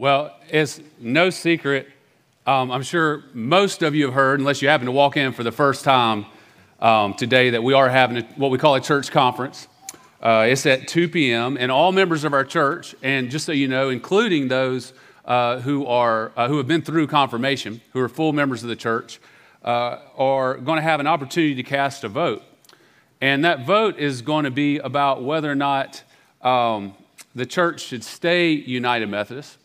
Well, it's no secret. Um, I'm sure most of you have heard, unless you happen to walk in for the first time um, today, that we are having a, what we call a church conference. Uh, it's at 2 p.m., and all members of our church, and just so you know, including those uh, who, are, uh, who have been through confirmation, who are full members of the church, uh, are going to have an opportunity to cast a vote. And that vote is going to be about whether or not um, the church should stay United Methodist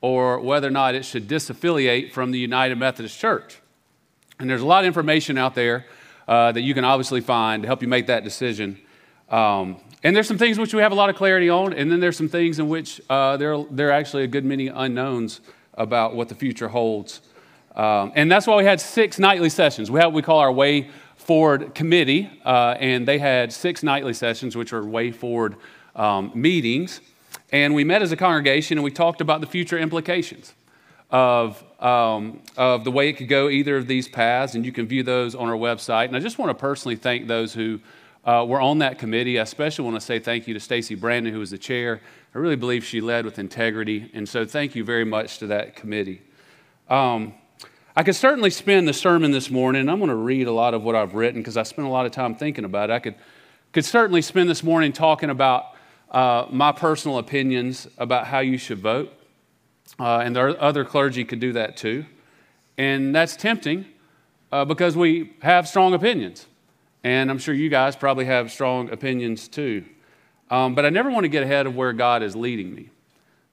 or whether or not it should disaffiliate from the United Methodist Church. And there's a lot of information out there uh, that you can obviously find to help you make that decision. Um, and there's some things which we have a lot of clarity on, and then there's some things in which uh, there, there are actually a good many unknowns about what the future holds. Um, and that's why we had six nightly sessions. We have what we call our Way Forward Committee, uh, and they had six nightly sessions, which are Way Forward um, meetings. And we met as a congregation and we talked about the future implications of, um, of the way it could go either of these paths. And you can view those on our website. And I just want to personally thank those who uh, were on that committee. I especially want to say thank you to Stacy Brandon, who was the chair. I really believe she led with integrity. And so thank you very much to that committee. Um, I could certainly spend the sermon this morning, I'm going to read a lot of what I've written because I spent a lot of time thinking about it. I could, could certainly spend this morning talking about uh, my personal opinions about how you should vote. Uh, and other clergy could do that too. And that's tempting uh, because we have strong opinions. And I'm sure you guys probably have strong opinions too. Um, but I never want to get ahead of where God is leading me.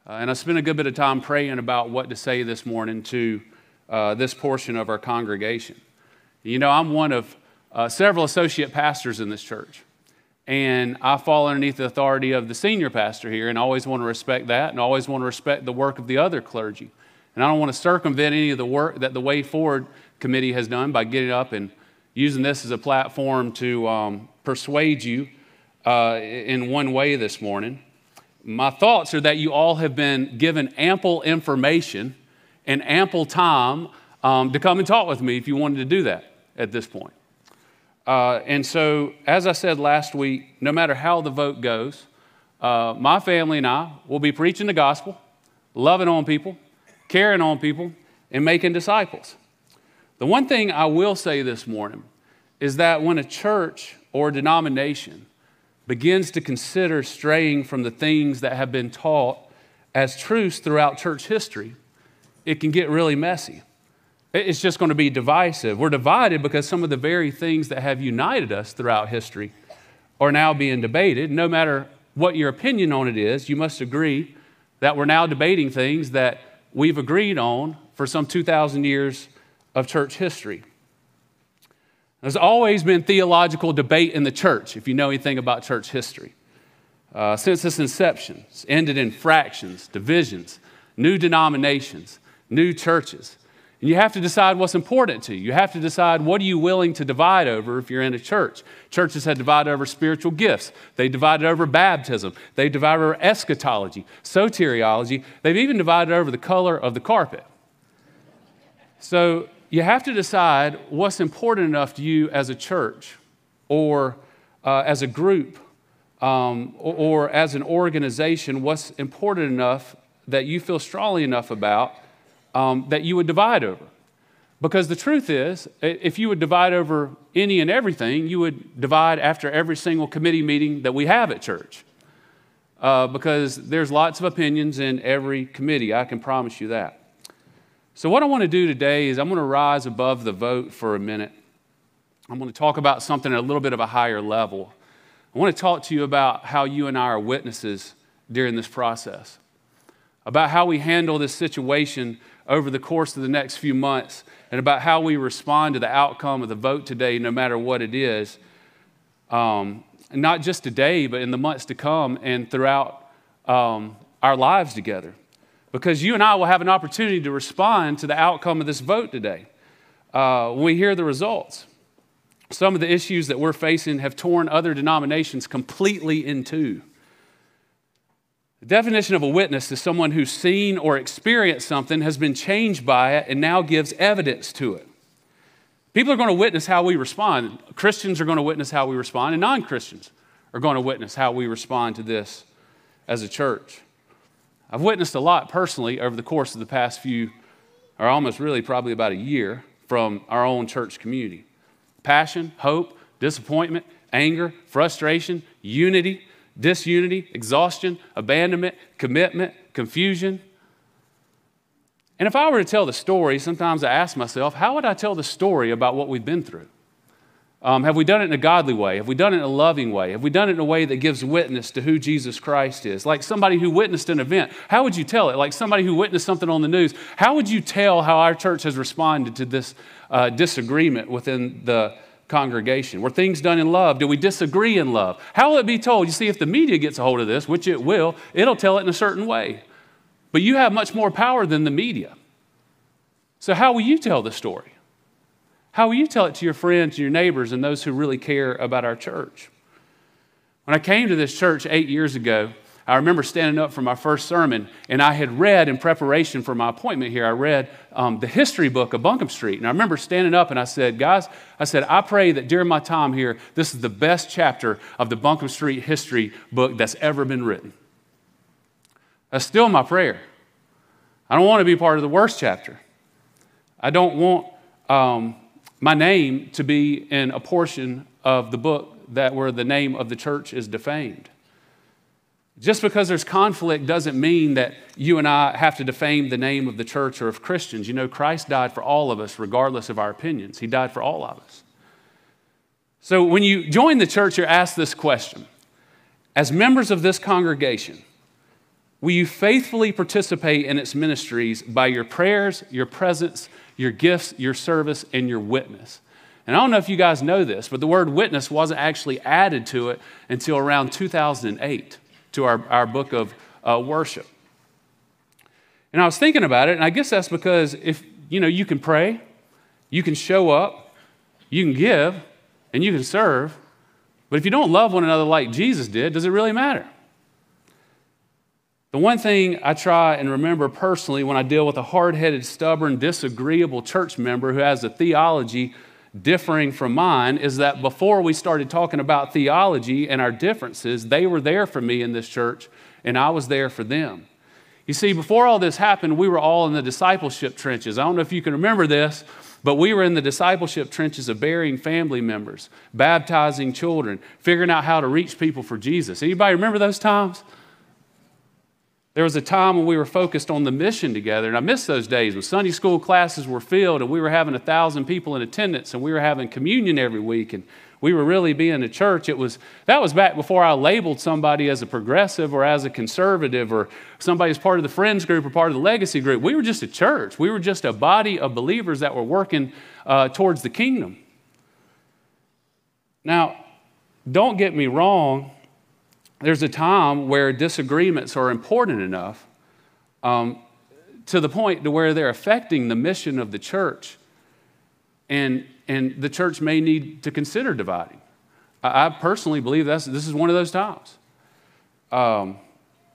Uh, and I spent a good bit of time praying about what to say this morning to uh, this portion of our congregation. You know, I'm one of uh, several associate pastors in this church. And I fall underneath the authority of the senior pastor here and always want to respect that and always want to respect the work of the other clergy. And I don't want to circumvent any of the work that the Way Forward Committee has done by getting up and using this as a platform to um, persuade you uh, in one way this morning. My thoughts are that you all have been given ample information and ample time um, to come and talk with me if you wanted to do that at this point. Uh, and so, as I said last week, no matter how the vote goes, uh, my family and I will be preaching the gospel, loving on people, caring on people, and making disciples. The one thing I will say this morning is that when a church or denomination begins to consider straying from the things that have been taught as truths throughout church history, it can get really messy. It's just going to be divisive. We're divided because some of the very things that have united us throughout history are now being debated. No matter what your opinion on it is, you must agree that we're now debating things that we've agreed on for some 2,000 years of church history. There's always been theological debate in the church, if you know anything about church history. Uh, since its inception, it's ended in fractions, divisions, new denominations, new churches. And you have to decide what's important to you. You have to decide what are you willing to divide over if you're in a church. Churches have divided over spiritual gifts. They divided over baptism. They divided over eschatology, soteriology. They've even divided over the color of the carpet. So you have to decide what's important enough to you as a church or uh, as a group um, or, or as an organization, what's important enough that you feel strongly enough about um, that you would divide over. Because the truth is, if you would divide over any and everything, you would divide after every single committee meeting that we have at church. Uh, because there's lots of opinions in every committee, I can promise you that. So, what I want to do today is I'm going to rise above the vote for a minute. I'm going to talk about something at a little bit of a higher level. I want to talk to you about how you and I are witnesses during this process, about how we handle this situation over the course of the next few months and about how we respond to the outcome of the vote today, no matter what it is. Um, not just today, but in the months to come and throughout um, our lives together. Because you and I will have an opportunity to respond to the outcome of this vote today uh, when we hear the results. Some of the issues that we're facing have torn other denominations completely in two. The definition of a witness is someone who's seen or experienced something, has been changed by it, and now gives evidence to it. People are going to witness how we respond. Christians are going to witness how we respond, and non Christians are going to witness how we respond to this as a church. I've witnessed a lot personally over the course of the past few, or almost really probably about a year, from our own church community passion, hope, disappointment, anger, frustration, unity, disunity, exhaustion, abandonment, commitment, confusion. And if I were to tell the story, sometimes I ask myself, how would I tell the story about what we've been through? Um, have we done it in a godly way? Have we done it in a loving way? Have we done it in a way that gives witness to who Jesus Christ is? Like somebody who witnessed an event, how would you tell it? Like somebody who witnessed something on the news, how would you tell how our church has responded to this uh, disagreement within the congregation? Were things done in love? Do we disagree in love? How will it be told? You see, if the media gets a hold of this, which it will, it'll tell it in a certain way. But you have much more power than the media. So, how will you tell the story? How will you tell it to your friends and your neighbors and those who really care about our church? When I came to this church eight years ago, I remember standing up for my first sermon, and I had read in preparation for my appointment here, I read um, the history book of Buncombe Street. And I remember standing up and I said, Guys, I said, I pray that during my time here, this is the best chapter of the Buncombe Street history book that's ever been written. That's still my prayer. I don't want to be part of the worst chapter. I don't want um, my name to be in a portion of the book that where the name of the church is defamed. Just because there's conflict doesn't mean that you and I have to defame the name of the church or of Christians. You know, Christ died for all of us, regardless of our opinions. He died for all of us. So when you join the church, you're asked this question As members of this congregation, will you faithfully participate in its ministries by your prayers, your presence, your gifts, your service, and your witness. And I don't know if you guys know this, but the word witness wasn't actually added to it until around 2008 to our, our book of uh, worship. And I was thinking about it, and I guess that's because if, you know, you can pray, you can show up, you can give, and you can serve, but if you don't love one another like Jesus did, does it really matter? The one thing I try and remember personally when I deal with a hard headed, stubborn, disagreeable church member who has a theology differing from mine is that before we started talking about theology and our differences, they were there for me in this church and I was there for them. You see, before all this happened, we were all in the discipleship trenches. I don't know if you can remember this, but we were in the discipleship trenches of burying family members, baptizing children, figuring out how to reach people for Jesus. Anybody remember those times? There was a time when we were focused on the mission together, and I miss those days when Sunday school classes were filled and we were having a thousand people in attendance and we were having communion every week and we were really being a church. It was that was back before I labeled somebody as a progressive or as a conservative or somebody as part of the friends group or part of the legacy group. We were just a church. We were just a body of believers that were working uh, towards the kingdom. Now, don't get me wrong there's a time where disagreements are important enough um, to the point to where they're affecting the mission of the church. And, and the church may need to consider dividing. I, I personally believe that's, this is one of those times. Um,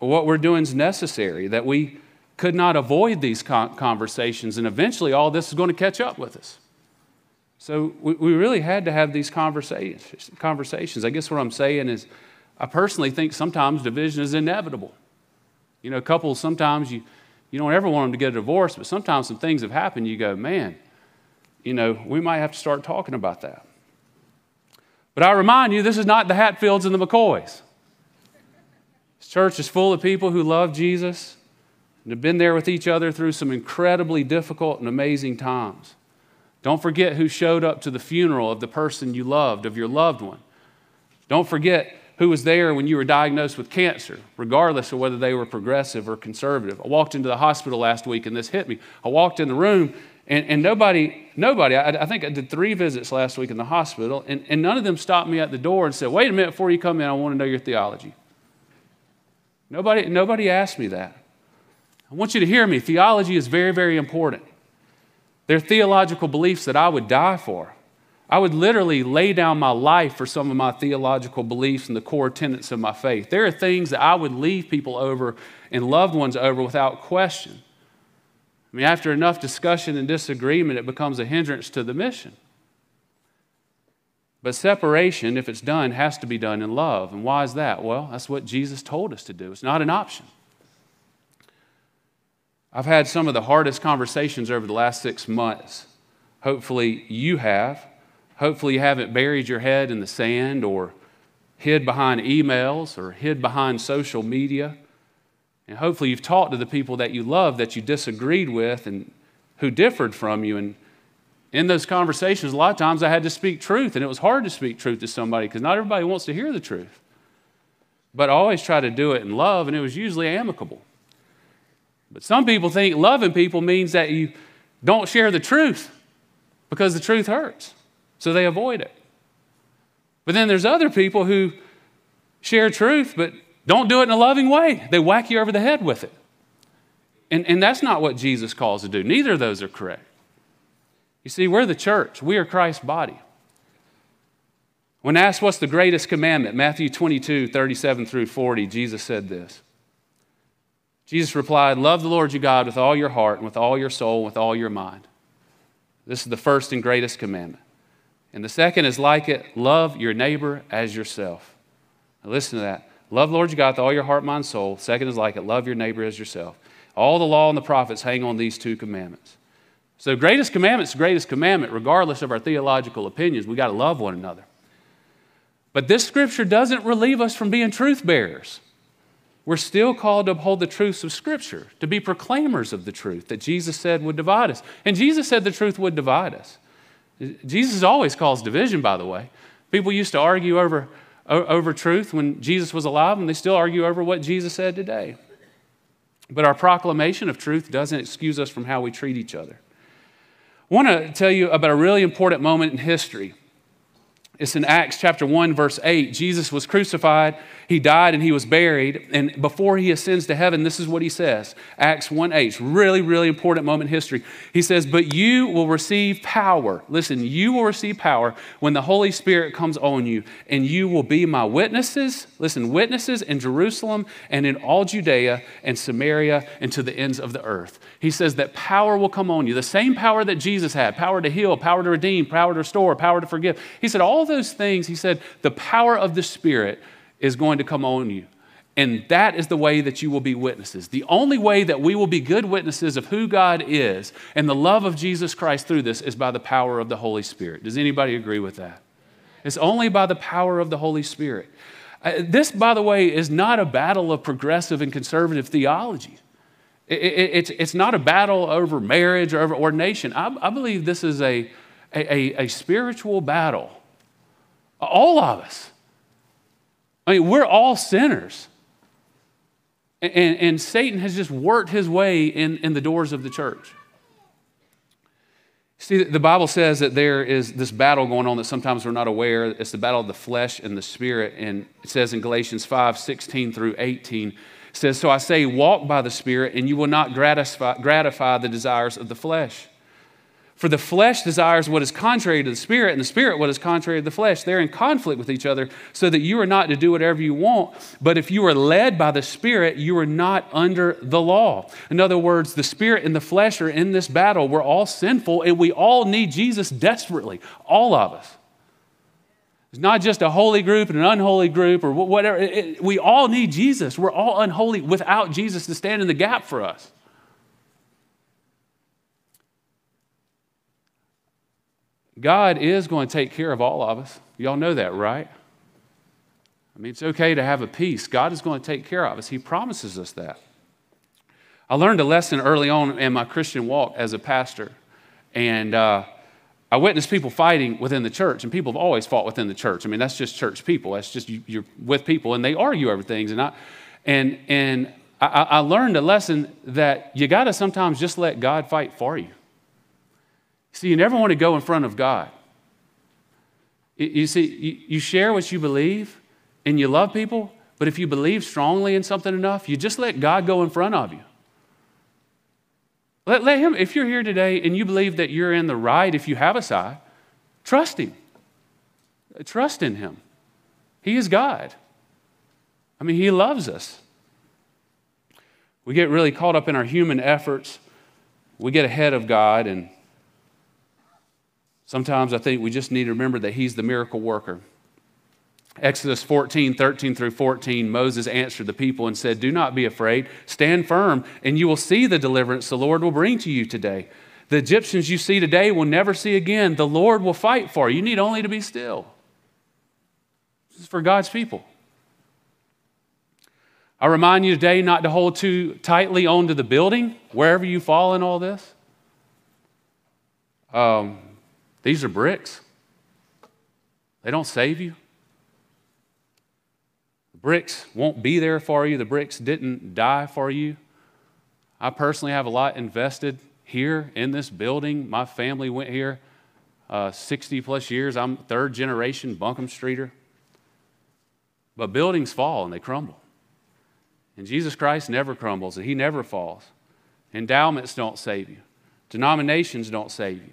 what we're doing is necessary that we could not avoid these conversations and eventually all this is going to catch up with us. So we, we really had to have these conversations conversations. I guess what i'm saying is I personally think sometimes division is inevitable. You know, couples, sometimes you, you don't ever want them to get a divorce, but sometimes some things have happened, you go, man, you know, we might have to start talking about that. But I remind you, this is not the Hatfields and the McCoys. This church is full of people who love Jesus and have been there with each other through some incredibly difficult and amazing times. Don't forget who showed up to the funeral of the person you loved, of your loved one. Don't forget who was there when you were diagnosed with cancer, regardless of whether they were progressive or conservative. I walked into the hospital last week and this hit me. I walked in the room and, and nobody, nobody, I, I, think I did three visits last week in the hospital, and, and none of them stopped me at the door and said, Wait a minute before you come in, I want to know your theology. Nobody, nobody asked me that. I want you to hear me. Theology is very, very important. They're theological beliefs that I would die for. I would literally lay down my life for some of my theological beliefs and the core tenets of my faith. There are things that I would leave people over and loved ones over without question. I mean, after enough discussion and disagreement, it becomes a hindrance to the mission. But separation, if it's done, has to be done in love. And why is that? Well, that's what Jesus told us to do. It's not an option. I've had some of the hardest conversations over the last six months. Hopefully, you have. Hopefully, you haven't buried your head in the sand or hid behind emails or hid behind social media. And hopefully, you've talked to the people that you love that you disagreed with and who differed from you. And in those conversations, a lot of times I had to speak truth, and it was hard to speak truth to somebody because not everybody wants to hear the truth. But I always try to do it in love, and it was usually amicable. But some people think loving people means that you don't share the truth because the truth hurts, so they avoid it. But then there's other people who share truth, but don't do it in a loving way. They whack you over the head with it. And, and that's not what Jesus calls to do. Neither of those are correct. You see, we're the church, we are Christ's body. When asked what's the greatest commandment, Matthew 22, 37 through 40, Jesus said this. Jesus replied, Love the Lord your God with all your heart and with all your soul and with all your mind. This is the first and greatest commandment. And the second is like it love your neighbor as yourself. Now listen to that. Love Lord your God with all your heart, mind, soul. Second is like it love your neighbor as yourself. All the law and the prophets hang on these two commandments. So, greatest commandment is greatest commandment, regardless of our theological opinions. We got to love one another. But this scripture doesn't relieve us from being truth bearers. We're still called to uphold the truths of Scripture, to be proclaimers of the truth that Jesus said would divide us. And Jesus said the truth would divide us. Jesus always caused division, by the way. People used to argue over, over truth when Jesus was alive, and they still argue over what Jesus said today. But our proclamation of truth doesn't excuse us from how we treat each other. I want to tell you about a really important moment in history. It's in Acts chapter 1, verse 8. Jesus was crucified he died and he was buried. And before he ascends to heaven, this is what he says Acts 1 8, really, really important moment in history. He says, But you will receive power. Listen, you will receive power when the Holy Spirit comes on you, and you will be my witnesses. Listen, witnesses in Jerusalem and in all Judea and Samaria and to the ends of the earth. He says that power will come on you, the same power that Jesus had power to heal, power to redeem, power to restore, power to forgive. He said, All those things, he said, the power of the Spirit is going to come on you. And that is the way that you will be witnesses. The only way that we will be good witnesses of who God is and the love of Jesus Christ through this is by the power of the Holy Spirit. Does anybody agree with that? It's only by the power of the Holy Spirit. Uh, this, by the way, is not a battle of progressive and conservative theology. It, it, it's, not a battle over marriage or over ordination. I, I believe this is a, a, a spiritual battle. All of us. I mean, we're all sinners. And, and, Satan has just worked his way in, in the doors of the church. See, the Bible says that there is this battle going on that sometimes we're not aware. It's the battle of the flesh and the spirit. And it says in Galatians 5 16 through 18, it says, So I say, walk by the Spirit, and you will not gratify, gratify the desires of the flesh. For the flesh desires what is contrary to the spirit, and the spirit what is contrary to the flesh. They're in conflict with each other, so that you are not to do whatever you want. But if you are led by the spirit, you are not under the law. In other words, the spirit and the flesh are in this battle. We're all sinful, and we all need Jesus desperately. All of us. It's not just a holy group and an unholy group or whatever. It, we all need Jesus. We're all unholy without Jesus to stand in the gap for us. God is going to take care of all of us. Y'all know that, right? I mean, it's okay to have a peace. God is going to take care of us. He promises us that. I learned a lesson early on in my Christian walk as a pastor, and uh, I witnessed people fighting within the church, and people have always fought within the church. I mean, that's just church people. That's just you, are with people, and they argue over things. And I, and and I, I learned a lesson that you got to sometimes just let God fight for you. See, you never want to go in front of God. You see, you share what you believe and you love people, but if you believe strongly in something enough, you just let God go in front of you. Let, let Him, if you're here today and you believe that you're in the right, if you have a side, trust Him. Trust in Him. He is God. I mean, He loves us. We get really caught up in our human efforts, we get ahead of God and Sometimes I think we just need to remember that He's the miracle worker. Exodus 14, 13 through 14, Moses answered the people and said, Do not be afraid. Stand firm, and you will see the deliverance the Lord will bring to you today. The Egyptians you see today will never see again. The Lord will fight for you. You need only to be still. This is for God's people. I remind you today not to hold too tightly onto the building, wherever you fall in all this. Um, these are bricks, they don't save you. The bricks won't be there for you, the bricks didn't die for you. I personally have a lot invested here in this building. My family went here uh, 60 plus years. I'm third generation Buncombe Streeter. But buildings fall and they crumble. And Jesus Christ never crumbles and he never falls. Endowments don't save you, denominations don't save you.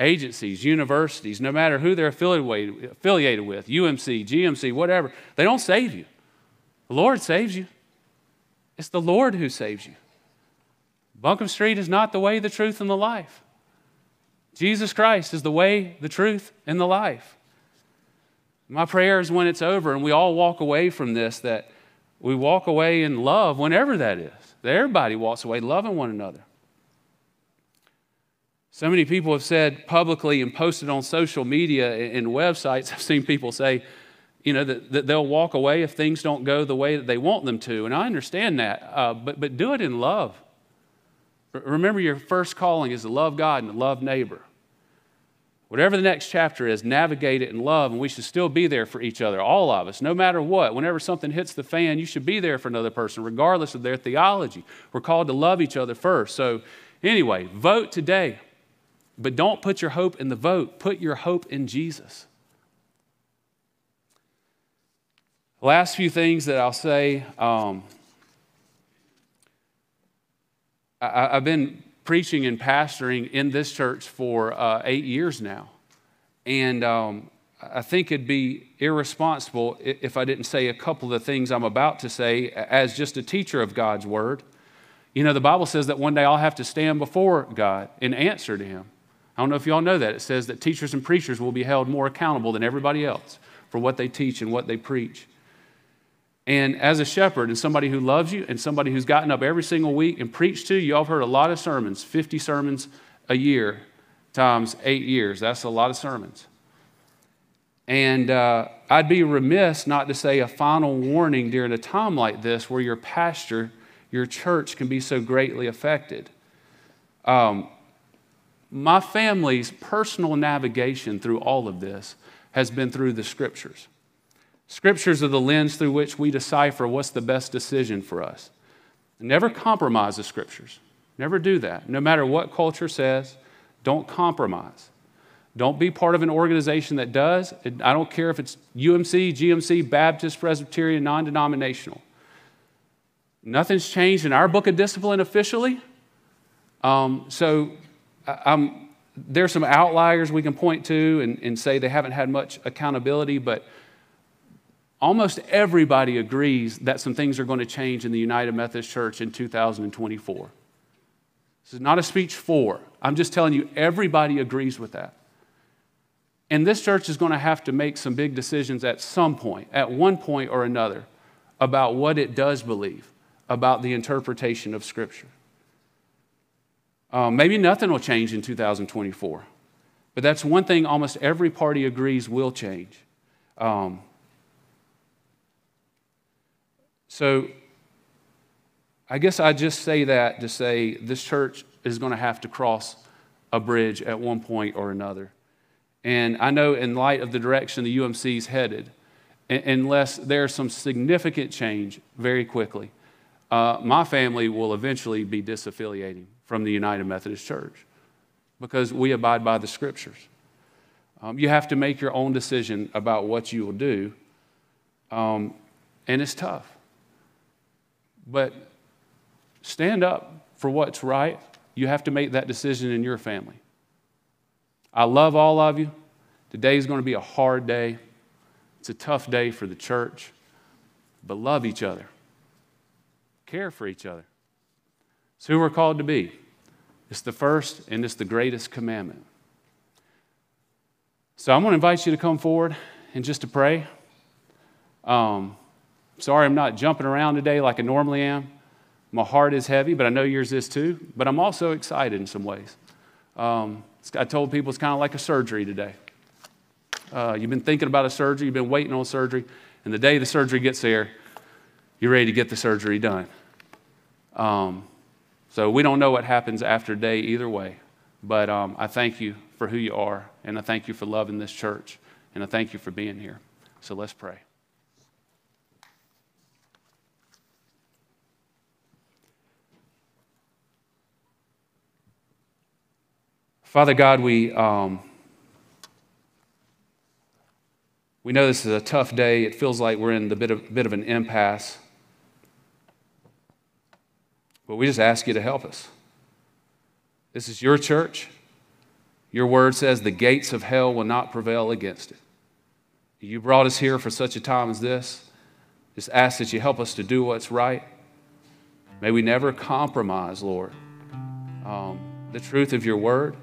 Agencies, universities, no matter who they're affiliated with, UMC, GMC, whatever, they don't save you. The Lord saves you. It's the Lord who saves you. Buncombe Street is not the way, the truth, and the life. Jesus Christ is the way, the truth, and the life. My prayer is when it's over and we all walk away from this that we walk away in love, whenever that is, that everybody walks away loving one another. So many people have said publicly and posted on social media and websites, I've seen people say, you know, that, that they'll walk away if things don't go the way that they want them to. And I understand that, uh, but, but do it in love. Remember, your first calling is to love God and to love neighbor. Whatever the next chapter is, navigate it in love, and we should still be there for each other, all of us, no matter what. Whenever something hits the fan, you should be there for another person, regardless of their theology. We're called to love each other first. So, anyway, vote today, but don't put your hope in the vote, put your hope in Jesus. Last few things that I'll say. Um, I, have been preaching and pastoring in this church for uh, eight years now. And um, I think it'd be irresponsible if I didn't say a couple of the things I'm about to say as just a teacher of God's word. You know, the Bible says that one day I'll have to stand before God and answer to Him. I don't know if y'all know that. It says that teachers and preachers will be held more accountable than everybody else for what they teach and what they preach. And as a shepherd and somebody who loves you and somebody who's gotten up every single week and preached to you, y'all have heard a lot of sermons, 50 sermons a year times eight years. That's a lot of sermons. And uh, I'd be remiss not to say a final warning during a time like this where your pastor, your church can be so greatly affected. Um, my family's personal navigation through all of this has been through the scriptures. Scriptures are the lens through which we decipher what's the best decision for us. Never compromise the scriptures. Never do that. No matter what culture says, don't compromise. Don't be part of an organization that does. I don't care if it's UMC, GMC, Baptist, Presbyterian, non denominational. Nothing's changed in our book of discipline officially. Um, so I'm, there's some outliers we can point to and, and say they haven't had much accountability, but almost everybody agrees that some things are going to change in the United Methodist Church in 2024. This is not a speech for. I'm just telling you, everybody agrees with that. And this church is going to have to make some big decisions at some point, at one point or another, about what it does believe about the interpretation of Scripture. Um, maybe nothing will change in 2024, but that's one thing almost every party agrees will change. Um, so I guess I just say that to say this church is going to have to cross a bridge at one point or another. And I know, in light of the direction the UMC is headed, unless there's some significant change very quickly, uh, my family will eventually be disaffiliating from the United Methodist Church because we abide by the scriptures. Um, you have to make your own decision about what you will do, um, and it's tough. But stand up for what's right. You have to make that decision in your family. I love all of you. Today is going to be a hard day. It's a tough day for the church, but love each other. Care for each other. It's who we're called to be. It's the first and it's the greatest commandment. So I'm going to invite you to come forward and just to pray. Um, sorry I'm not jumping around today like I normally am. My heart is heavy, but I know yours is too. But I'm also excited in some ways. Um, I told people it's kind of like a surgery today. Uh, you've been thinking about a surgery, you've been waiting on surgery, and the day the surgery gets there, you're ready to get the surgery done. Um, so we don't know what happens after day either way. But um, I thank you for who you are, and I thank you for loving this church, and I thank you for being here. So let's pray. Father God, we, um, we know this is a tough day. It feels like we're in the bit of, bit of an impasse. But we just ask you to help us. This is your church. Your word says the gates of hell will not prevail against it. You brought us here for such a time as this. Just ask that you help us to do what's right. May we never compromise, Lord, um, the truth of your word.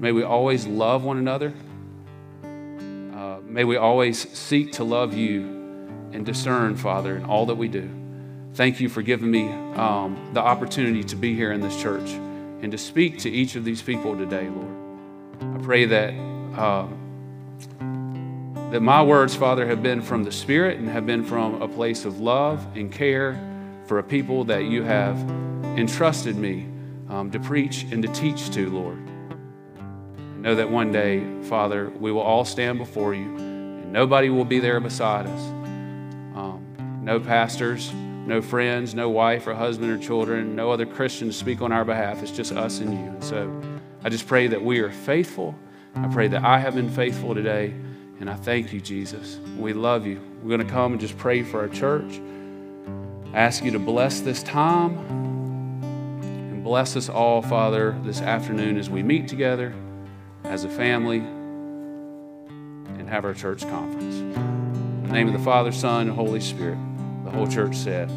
May we always love one another. Uh, may we always seek to love you and discern, Father, in all that we do. Thank you for giving me um, the opportunity to be here in this church and to speak to each of these people today, Lord. I pray that, uh, that my words, Father, have been from the Spirit and have been from a place of love and care for a people that you have entrusted me um, to preach and to teach to, Lord I know that one day, Father, we will all stand before you and nobody will be there beside us. Um, no pastors, no friends, no wife or husband or children, no other Christians speak on our behalf. It's just us and you. So I just pray that we are faithful. I pray that I have been faithful today. And I thank you, Jesus. We love you. We're going to come and just pray for our church. I ask you to bless this time and bless us all, Father, this afternoon as we meet together as a family and have our church conference. In the name of the Father, Son, and Holy Spirit, the whole church said,